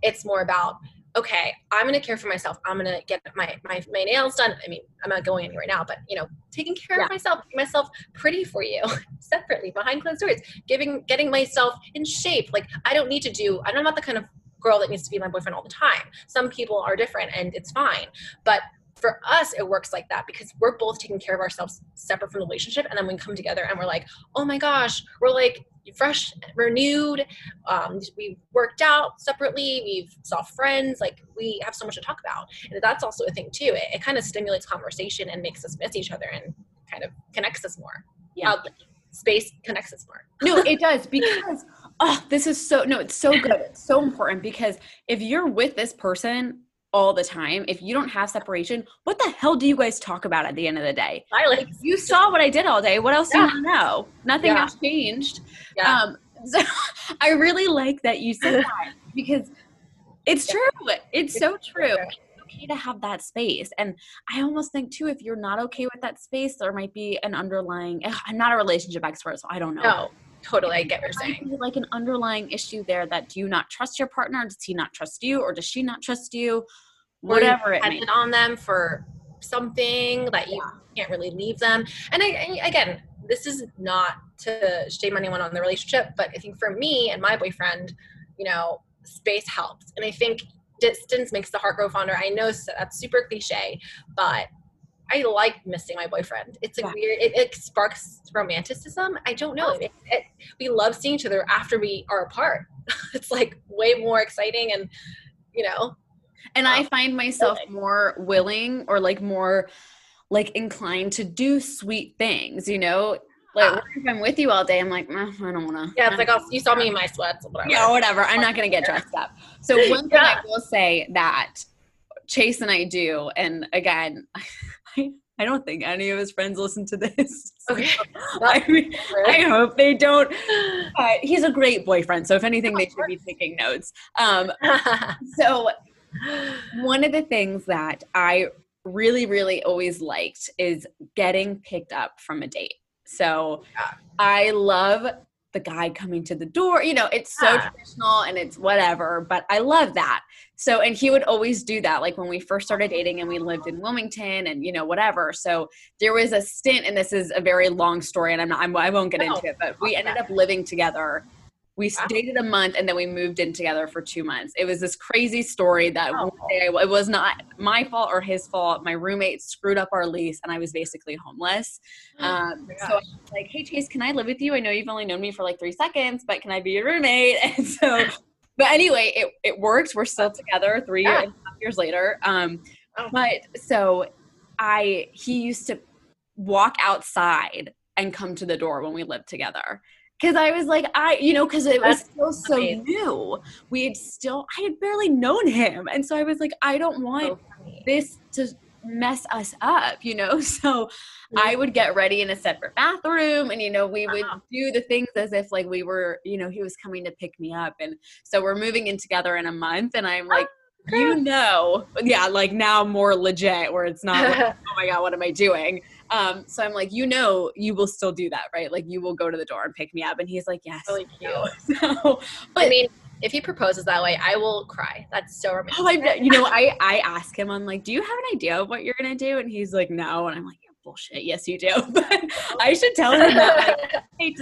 it's more about okay, I'm gonna care for myself. I'm gonna get my, my, my nails done. I mean, I'm not going anywhere now, but you know, taking care yeah. of myself, myself pretty for you separately behind closed doors, giving getting myself in shape. Like I don't need to do I'm not the kind of girl that needs to be my boyfriend all the time. Some people are different and it's fine. But for us it works like that because we're both taking care of ourselves separate from the relationship and then we come together and we're like oh my gosh we're like fresh renewed um, we worked out separately we've saw friends like we have so much to talk about. And that's also a thing too it, it kind of stimulates conversation and makes us miss each other and kind of connects us more. Yeah. Space connects us more. No it does because oh this is so no it's so good it's so important because if you're with this person all the time. If you don't have separation, what the hell do you guys talk about at the end of the day? I like, you saw what I did all day. What else yeah. do you know? Nothing yeah. has changed. Yeah. Um, so I really like that you said that because it's true. It's so true. It's okay to have that space. And I almost think too, if you're not okay with that space, there might be an underlying, I'm not a relationship expert, so I don't know. No totally i get what you're saying. like an underlying issue there that do you not trust your partner? Does he not trust you or does she not trust you? Whatever it depended on them for something that you yeah. can't really leave them? And I, I, again this is not to shame anyone on the relationship but i think for me and my boyfriend you know space helps. And i think distance makes the heart grow fonder. I know that's super cliche but I like missing my boyfriend. It's a yeah. weird. It, it, sparks romanticism. I don't know. It, it, we love seeing each other after we are apart. it's like way more exciting, and you know. And I find myself more willing, or like more, like inclined to do sweet things. You know, Like uh, if I'm with you all day, I'm like, I don't want to. Yeah, it's like I'll, you saw me in my sweats. Whatever. Yeah, whatever. I'm not gonna get dressed up. So one thing yeah. I will say that Chase and I do, and again, I, I don't think any of his friends listen to this. Okay. I mean, I hope they don't. But he's a great boyfriend, so if anything, they should be taking notes. Um, so one of the things that I really, really always liked is getting picked up from a date. So yeah. I love the guy coming to the door. You know, it's so yeah. traditional and it's whatever, but I love that. So, and he would always do that. Like when we first started dating and we lived in Wilmington and, you know, whatever. So there was a stint, and this is a very long story and I'm not, I'm, I won't get no. into it, but we ended up living together we wow. dated a month and then we moved in together for two months. It was this crazy story that oh. day, it was not my fault or his fault. My roommate screwed up our lease and I was basically homeless. Oh um, so I was like, hey, Chase, can I live with you? I know you've only known me for like three seconds, but can I be your roommate? And so, but anyway, it, it worked. We're still together three yeah. years later. Um, oh. But so I, he used to walk outside and come to the door when we lived together because I was like, I, you know, because it was still so amazing. new. We had still, I had barely known him. And so I was like, I don't want so this to mess us up, you know? So. I would get ready in a separate bathroom and, you know, we would uh-huh. do the things as if like we were, you know, he was coming to pick me up. And so we're moving in together in a month. And I'm like, you know, yeah, like now more legit where it's not like, oh my God, what am I doing? Um, so I'm like, you know, you will still do that, right? Like you will go to the door and pick me up. And he's like, yes. Really cute. So, but I mean, if he proposes that way, I will cry. That's so romantic. Oh, I, you know, I, I ask him, I'm like, do you have an idea of what you're going to do? And he's like, no. And I'm like, yeah, bullshit. Yes, you do. But I should tell him that, like, hey,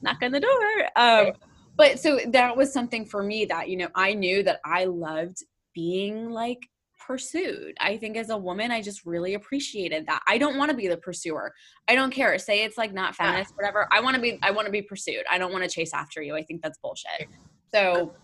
knock on the door. Um, but so that was something for me that, you know, I knew that I loved being like pursued. I think as a woman, I just really appreciated that. I don't want to be the pursuer. I don't care. Say it's like not feminist, whatever. I want to be. I want to be pursued. I don't want to chase after you. I think that's bullshit. So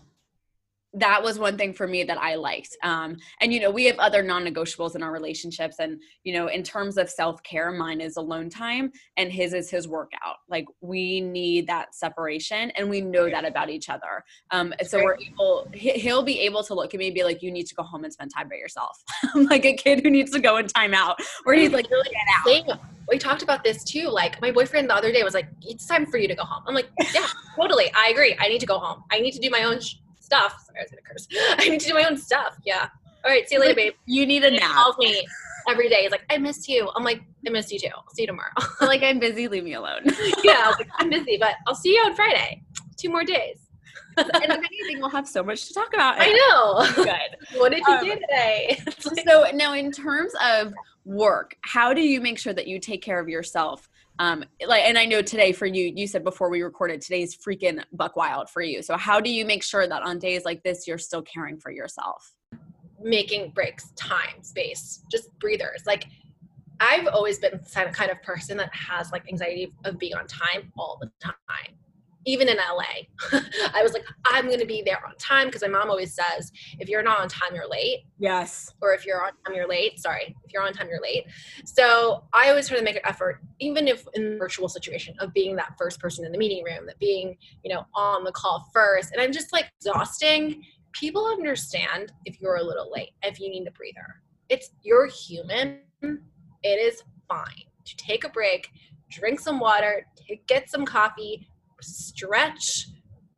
that was one thing for me that I liked. Um, and you know, we have other non-negotiables in our relationships, and you know, in terms of self-care, mine is alone time, and his is his workout. Like we need that separation, and we know that about each other. Um, so we're able. He'll be able to look at me and be like, "You need to go home and spend time by yourself," like a kid who needs to go in timeout, where he's like, "Get out." We talked about this too. Like my boyfriend the other day was like, "It's time for you to go home." I'm like, "Yeah, totally. I agree. I need to go home. I need to do my own." Sh- stuff. Sorry, I was gonna curse. I need to do my own stuff. Yeah. All right. See you later, babe. You need a nap. He calls me every day. He's like, I miss you. I'm like, I miss you too. I'll see you tomorrow. like, I'm busy. Leave me alone. yeah. Like, I'm busy, but I'll see you on Friday. Two more days. and if anything, we'll have so much to talk about. I know. Good. what did you um, do today? so now, in terms of work, how do you make sure that you take care of yourself um like and i know today for you you said before we recorded today's freaking buck wild for you. So how do you make sure that on days like this you're still caring for yourself? Making breaks time space just breathers. Like i've always been the kind of person that has like anxiety of being on time all the time even in LA, I was like, I'm going to be there on time because my mom always says, if you're not on time, you're late. Yes. Or if you're on time, you're late. Sorry, if you're on time, you're late. So I always try to make an effort, even if in virtual situation, of being that first person in the meeting room, that being, you know, on the call first. And I'm just like exhausting. People understand if you're a little late, if you need a breather. It's you're human. It is fine to take a break, drink some water, get some coffee, stretch,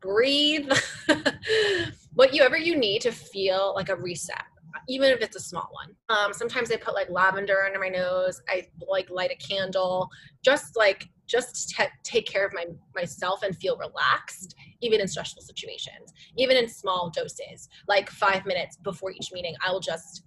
breathe, whatever you need to feel like a reset, even if it's a small one. Um, sometimes I put like lavender under my nose. I like light a candle, just like just to take care of my myself and feel relaxed, even in stressful situations, even in small doses, like five minutes before each meeting. I will just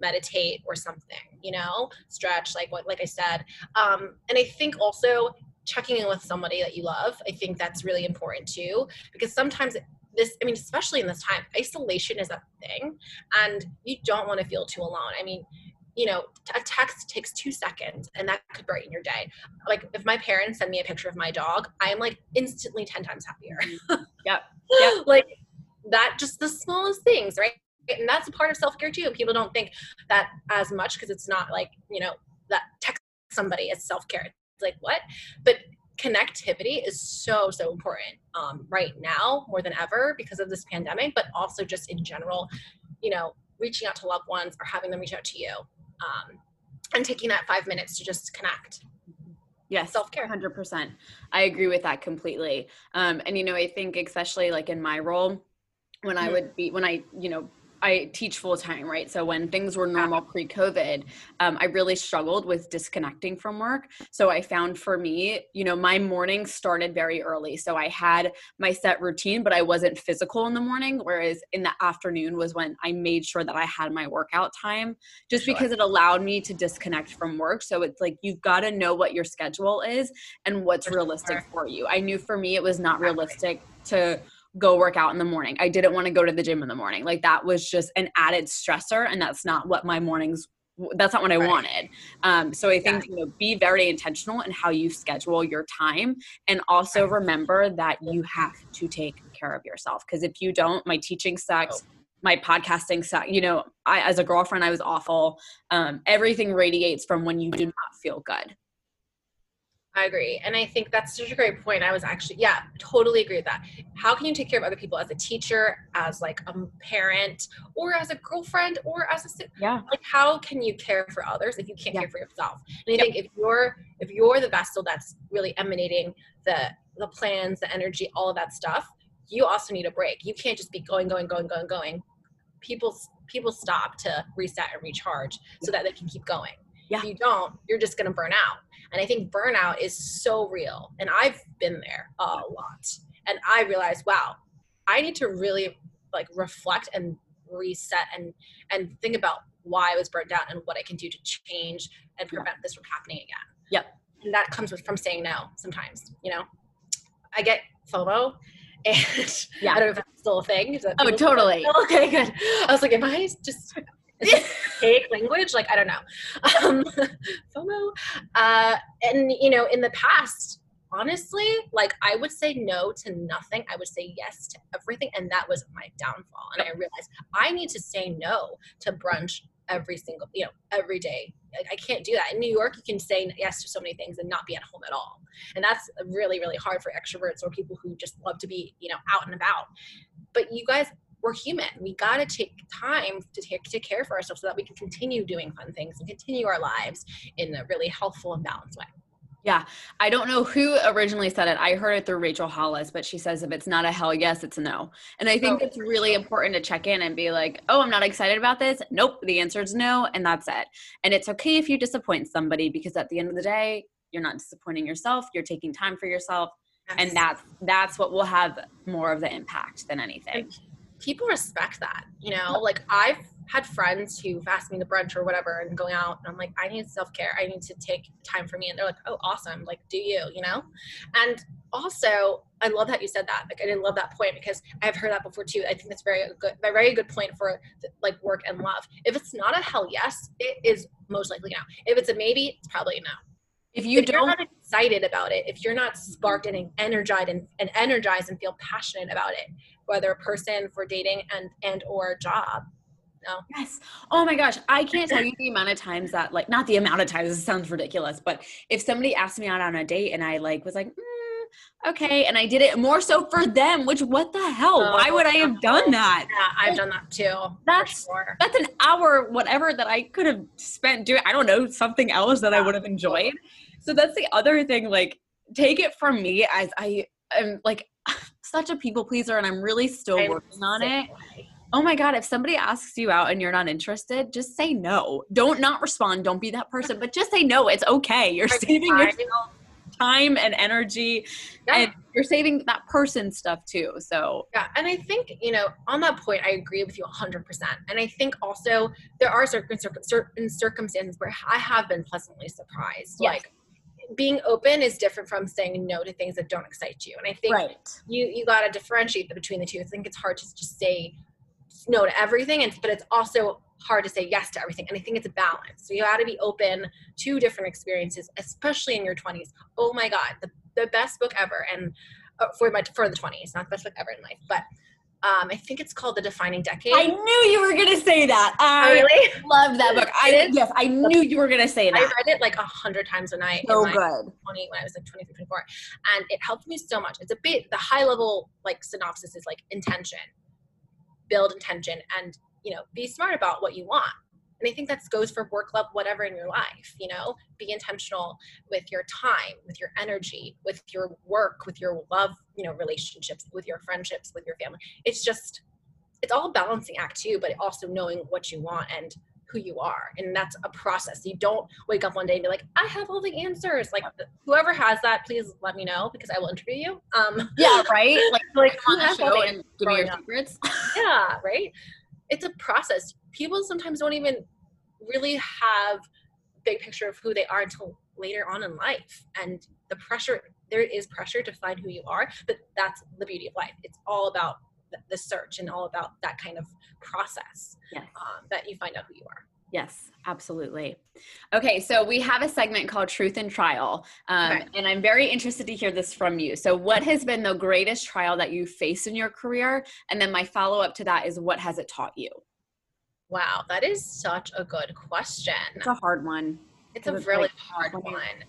meditate or something you know stretch like what like i said um and i think also checking in with somebody that you love. I think that's really important too, because sometimes this, I mean, especially in this time, isolation is a thing and you don't want to feel too alone. I mean, you know, a text takes two seconds and that could brighten your day. Like if my parents send me a picture of my dog, I am like instantly 10 times happier. Mm-hmm. yep. yep. like that, just the smallest things, right? And that's a part of self care too. People don't think that as much because it's not like, you know, that text somebody is self care like what but connectivity is so so important um, right now more than ever because of this pandemic but also just in general you know reaching out to loved ones or having them reach out to you um, and taking that five minutes to just connect Yes, self care. 100%. I agree with that completely. Um, and, you know, I think, especially like in my role, when mm-hmm. I would be, when I, you know, I teach full time, right? So when things were normal pre COVID, um, I really struggled with disconnecting from work. So I found for me, you know, my morning started very early. So I had my set routine, but I wasn't physical in the morning. Whereas in the afternoon was when I made sure that I had my workout time just sure. because it allowed me to disconnect from work. So it's like you've got to know what your schedule is and what's for realistic sure. for you. I knew for me it was not realistic to go work out in the morning. I didn't want to go to the gym in the morning. Like that was just an added stressor and that's not what my mornings that's not what I right. wanted. Um, so I think you know be very intentional in how you schedule your time and also remember that you have to take care of yourself because if you don't, my teaching sucks. Oh. My podcasting sucks. You know, I as a girlfriend, I was awful. Um, everything radiates from when you do not feel good. I agree. And I think that's such a great point. I was actually, yeah, totally agree with that. How can you take care of other people as a teacher, as like a parent, or as a girlfriend, or as a yeah? Like, how can you care for others if you can't yeah. care for yourself? And I yep. think if you're if you're the vessel that's really emanating the the plans, the energy, all of that stuff, you also need a break. You can't just be going, going, going, going, going. People people stop to reset and recharge so that they can keep going. Yeah. If you don't, you're just going to burn out. And I think burnout is so real. And I've been there a lot. And I realized, wow, I need to really like reflect and reset and and think about why I was burnt out and what I can do to change and prevent this from happening again. Yep. And that comes with from saying no sometimes, you know. I get FOMO and yeah. I don't know if that's still a thing. oh, totally. Okay, good. I was like, am I just fake language? Like i don't know. Um, fomo. Uh, and you know in the past honestly like i would say no to nothing. I would say yes to everything and that was my downfall. And i realized i need to say no to brunch every single you know every day. Like, i can't do that. In new york you can say yes to so many things and not be at home at all. And that's really really hard for extroverts or people who just love to be you know out and about. But you guys we're human. We got to take time to take to care for ourselves so that we can continue doing fun things and continue our lives in a really healthful and balanced way. Yeah, I don't know who originally said it. I heard it through Rachel Hollis, but she says if it's not a hell yes, it's a no. And I think oh, it's really important to check in and be like, oh, I'm not excited about this. Nope, the answer is no, and that's it. And it's okay if you disappoint somebody because at the end of the day, you're not disappointing yourself. You're taking time for yourself, yes. and that's that's what will have more of the impact than anything people respect that, you know, like I've had friends who've asked me to brunch or whatever and going out and I'm like, I need self care. I need to take time for me. And they're like, oh, awesome. Like, do you, you know? And also, I love that you said that. Like, I didn't love that point because I've heard that before too. I think that's very good, a very good point for like work and love. If it's not a hell yes, it is most likely no. If it's a maybe, it's probably a no. If you if don't not excited about it, if you're not sparked and energized and, and energized and feel passionate about it, whether a person for dating and and or job no. Yes. Oh my gosh. I can't tell you the amount of times that, like, not the amount of times, it sounds ridiculous, but if somebody asked me out on a date and I, like, was like, mm, okay, and I did it more so for them, which, what the hell? Oh, Why would I have done that? Yeah, I've done that too. That's, sure. that's an hour, whatever, that I could have spent doing, I don't know, something else that. I would have enjoyed. So that's the other thing, like, take it from me as I am, like, such a people pleaser and I'm really still I'm working on it. Oh my God, if somebody asks you out and you're not interested, just say no. Don't not respond. Don't be that person, but just say no. It's okay. You're saving yourself time and energy yeah. and you're saving that person stuff too. So, yeah. And I think, you know, on that point, I agree with you 100%. And I think also there are certain, certain circumstances where I have been pleasantly surprised. Yes. Like, being open is different from saying no to things that don't excite you. And I think right. you you got to differentiate between the two. I think it's hard to just say no to everything, and but it's also hard to say yes to everything. And I think it's a balance. So you got to be open to different experiences, especially in your 20s. Oh my God, the, the best book ever, and uh, for my for the 20s, not the best book ever in life, but Um, I think it's called The Defining Decade. I knew you were gonna say that. I Oh, really? love that book. I yes, I knew you were gonna say that. I read it like a hundred times a night. in So good. 20 when I was like 23, 24. And it helped me so much. It's a bit, the high level like synopsis is like intention, build intention and, you know, be smart about what you want. And I think that goes for work, love, whatever in your life, you know, be intentional with your time, with your energy, with your work, with your love, you know, relationships, with your friendships, with your family. It's just, it's all a balancing act too, but also knowing what you want and who you are. And that's a process. You don't wake up one day and be like, I have all the answers. Like whoever has that, please let me know because I will interview you. Um, Yeah, right? Like like come on the show and give me your up? secrets. yeah, right? It's a process. People sometimes don't even really have big picture of who they are until later on in life. And the pressure, there is pressure to find who you are, but that's the beauty of life. It's all about the, the search and all about that kind of process Yes. um, that you find out who you are. Yes, absolutely. Okay, so we have a segment called Truth and Trial, um, Okay. and I'm very interested to hear this from you. So, what has been the greatest trial that you faced in your career? And then my follow up to that is, what has it taught you? Wow, that is such a good question. It's a hard one. It's a it's really like hard when you- one.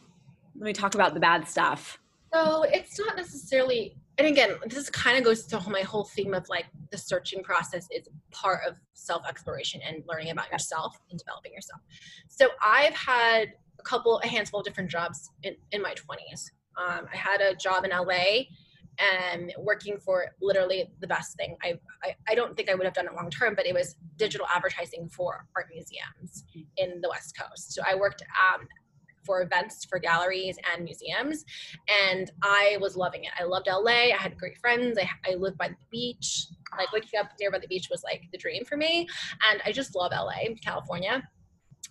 Let me talk about the bad stuff. So it's not necessarily, and again, this kind of goes to my whole theme of like the searching process is part of self exploration and learning about yourself and developing yourself. So I've had a couple, a handful of different jobs in, in my 20s. Um, I had a job in LA and working for literally the best thing. I, I, I don't think I would have done it long term, but it was digital advertising for art museums in the West Coast. So I worked um, for events for galleries and museums and i was loving it i loved la i had great friends i, I lived by the beach like waking up near by the beach was like the dream for me and i just love la california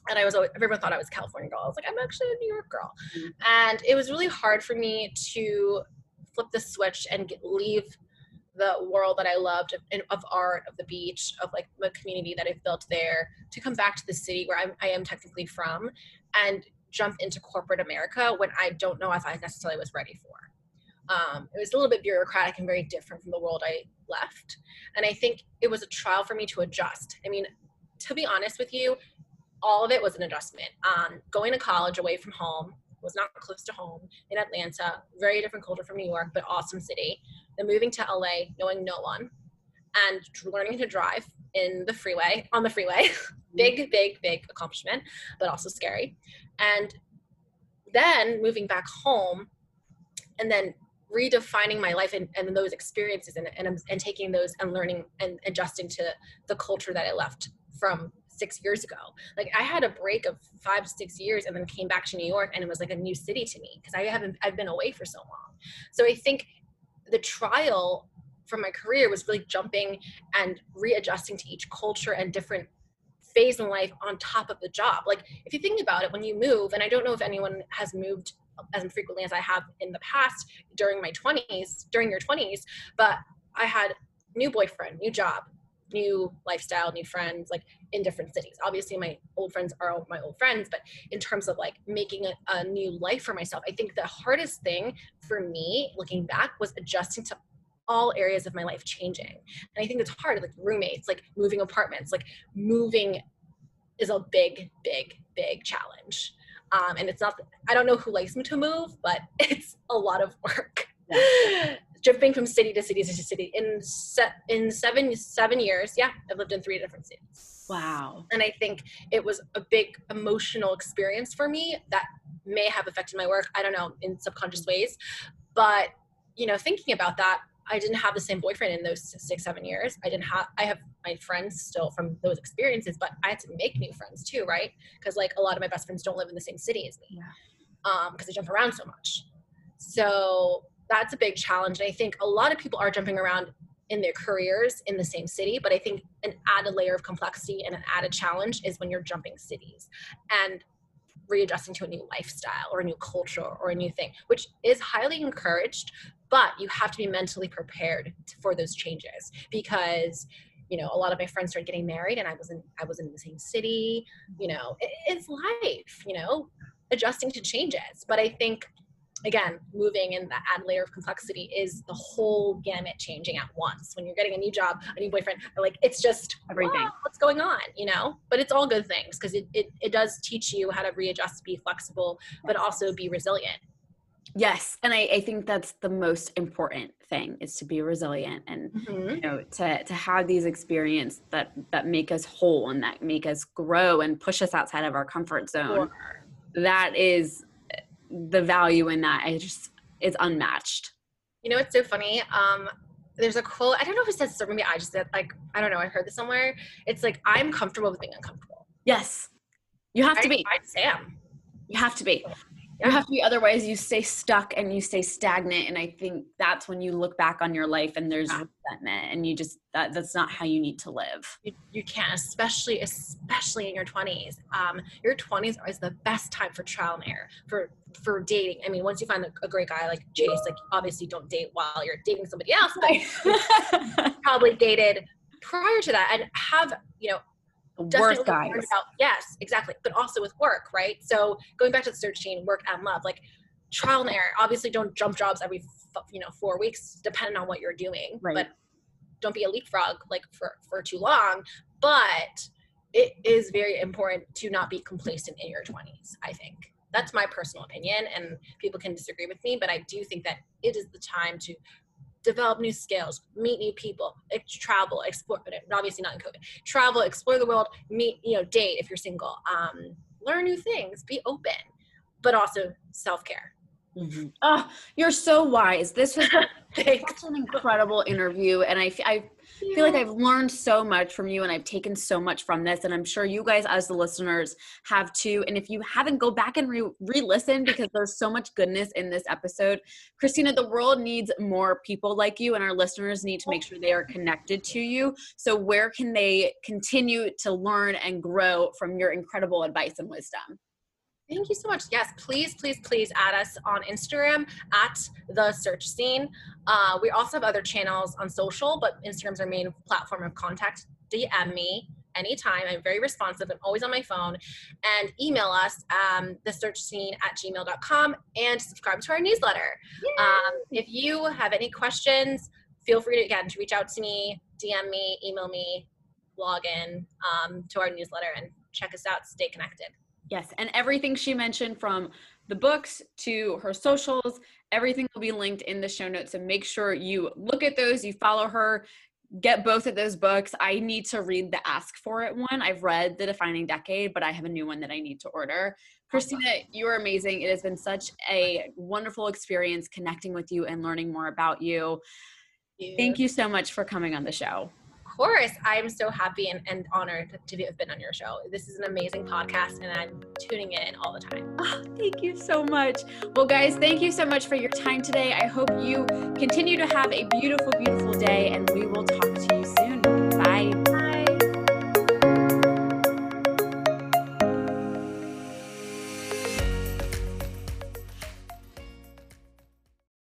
and i was always everyone thought i was a california girl i was like i'm actually a new york girl Mhm. and it was really hard for me to flip the switch and get, leave the world that I loved of, of art, of the beach, of like the community that I've built there, to come back to the city where I'm, I am technically from, and jump into corporate America when I don't know if I necessarily was ready for. Um, it was a little bit bureaucratic and very different from the world I left. And I think it was a trial for me to adjust. I mean, to be honest with you, all of it was an adjustment. Um, going to college away from home was not close to home in Atlanta, very different culture from New York, but awesome city. Then moving to LA, knowing no one, and learning to drive in the freeway, on the freeway. big, big, big accomplishment, but also scary. And then moving back home and then redefining my life and, and those experiences and, and, um, and taking those and learning and adjusting to the culture that I left from six years ago. Like I had a break of five, six years and then came back to New York and it was like a new city to me because I haven't, I've been away for so long. So I think the trial from my career was really jumping and readjusting to each culture and different phase in life on top of the job. Like if you think about it, when you move, and I don't know if anyone has moved as frequently as I have in the past during my 20s, during your 20s, but I had new boyfriend, new job, new lifestyle, new friends, like in different cities. Obviously, my old friends are my old friends, but in terms of like making a, a new life for myself, I think the hardest thing for me looking back was adjusting to all areas of my life changing. And I think it's hard, like roommates, like moving apartments, like moving is a big, big, big challenge. Um, and it's not, I don't know who likes me to move, but it's a lot of work. Drifting from city to city to city in se- in seven seven years, yeah, I've lived in three different cities. Wow. And I think it was a big emotional experience for me that may have affected my work. I don't know in subconscious ways, but you know, thinking about that, I didn't have the same boyfriend in those six, seven years. I didn't have, I have my friends still from those experiences, but I had to make new friends too, right? Because like a lot of my best friends don't live in the same city as me, Yeah. um, because I jump around so much. So that's a big challenge, and I think a lot of people are jumping around in their careers in the same city, but I think an added layer of complexity and an added challenge is when you're jumping cities and readjusting to a new lifestyle or a new culture or a new thing, which is highly encouraged, but you have to be mentally prepared to, for those changes because you know a lot of my friends started getting married and i wasn't i wasn't in the same city you know it, it's life you know adjusting to changes but i think again, moving and the add layer of complexity is the whole gamut changing at once. When you're getting a new job, a new boyfriend, like it's just everything. what's going on, you know? But it's all good things because it, it, it does teach you how to readjust, be flexible, but also be resilient. Yes, and I, I think that's the most important thing is to be resilient and Mm-hmm. you know to to have these experiences that that make us whole and that make us grow and push us outside of our comfort zone. That is the value in that. I just it's unmatched. You know, it's so funny. Um, there's a quote. I don't know who said this, or maybe I just said like I don't know. I heard this somewhere. It's like I'm comfortable with being uncomfortable. Yes, you have to be. I just am. You have to be. You have to be. Otherwise, you stay stuck and you stay stagnant. And I think that's when you look back on your life and there's Yeah. resentment, and you just that that's not how you need to live. You, you can, especially especially in your 20s. Um, your 20s is the best time for trial and error for for dating. I mean, once you find a, a great guy like Chase, like obviously don't date while you're dating somebody else, but probably dated prior to that and have you know Definitely guys. about yes exactly but also with work right so going back to the search scene work and love like trial and error obviously don't jump jobs every you know four weeks depending on what you're doing Right. but don't be a leapfrog like for for too long but it is very important to not be complacent in your 20s i think that's my personal opinion and people can disagree with me but i do think that it is the time to develop new skills meet new people travel explore but obviously not in covid. Travel explore the world meet you know date if you're single. Um, learn new things be open but also self-care Mhm. Oh, you're so wise. This was such an incredible interview, and I, I feel like I've learned so much from you, and I've taken so much from this, and I'm sure you guys, as the listeners, have too. And if you haven't, go back and re- re-listen because there's so much goodness in this episode. Christina, the world needs more people like you, and our listeners need to make sure they are connected to you. So, where can they continue to learn and grow from your incredible advice and wisdom? Thank you so much. Yes, please, please, please add us on Instagram at the search scene. Uh, we also have other channels on social, but Instagram's our main platform of contact. DM me anytime. I'm very responsive. I'm always on my phone. And email us, um, the search scene at gmail.com, and subscribe to our newsletter. Um, if you have any questions, feel free to, again, to reach out to me, DM me, email me, log in um, to our newsletter, and check us out. Stay connected. Yes, and everything she mentioned from the books to her socials, everything will be linked in the show notes. So make sure you look at those, you follow her, get both of those books. I need to read the Ask for It one. I've read The Defining Decade, but I have a new one that I need to order. Christina, you are amazing. It has been such a wonderful experience connecting with you and learning more about you. Thank you so much for coming on the show. Course, I'm so happy and, and honored to have been on your show. This is an amazing podcast, and I'm tuning in all the time. Ah, thank you so much. Well, guys, thank you so much for your time today. I hope you continue to have a beautiful, beautiful day, and we will talk to you soon.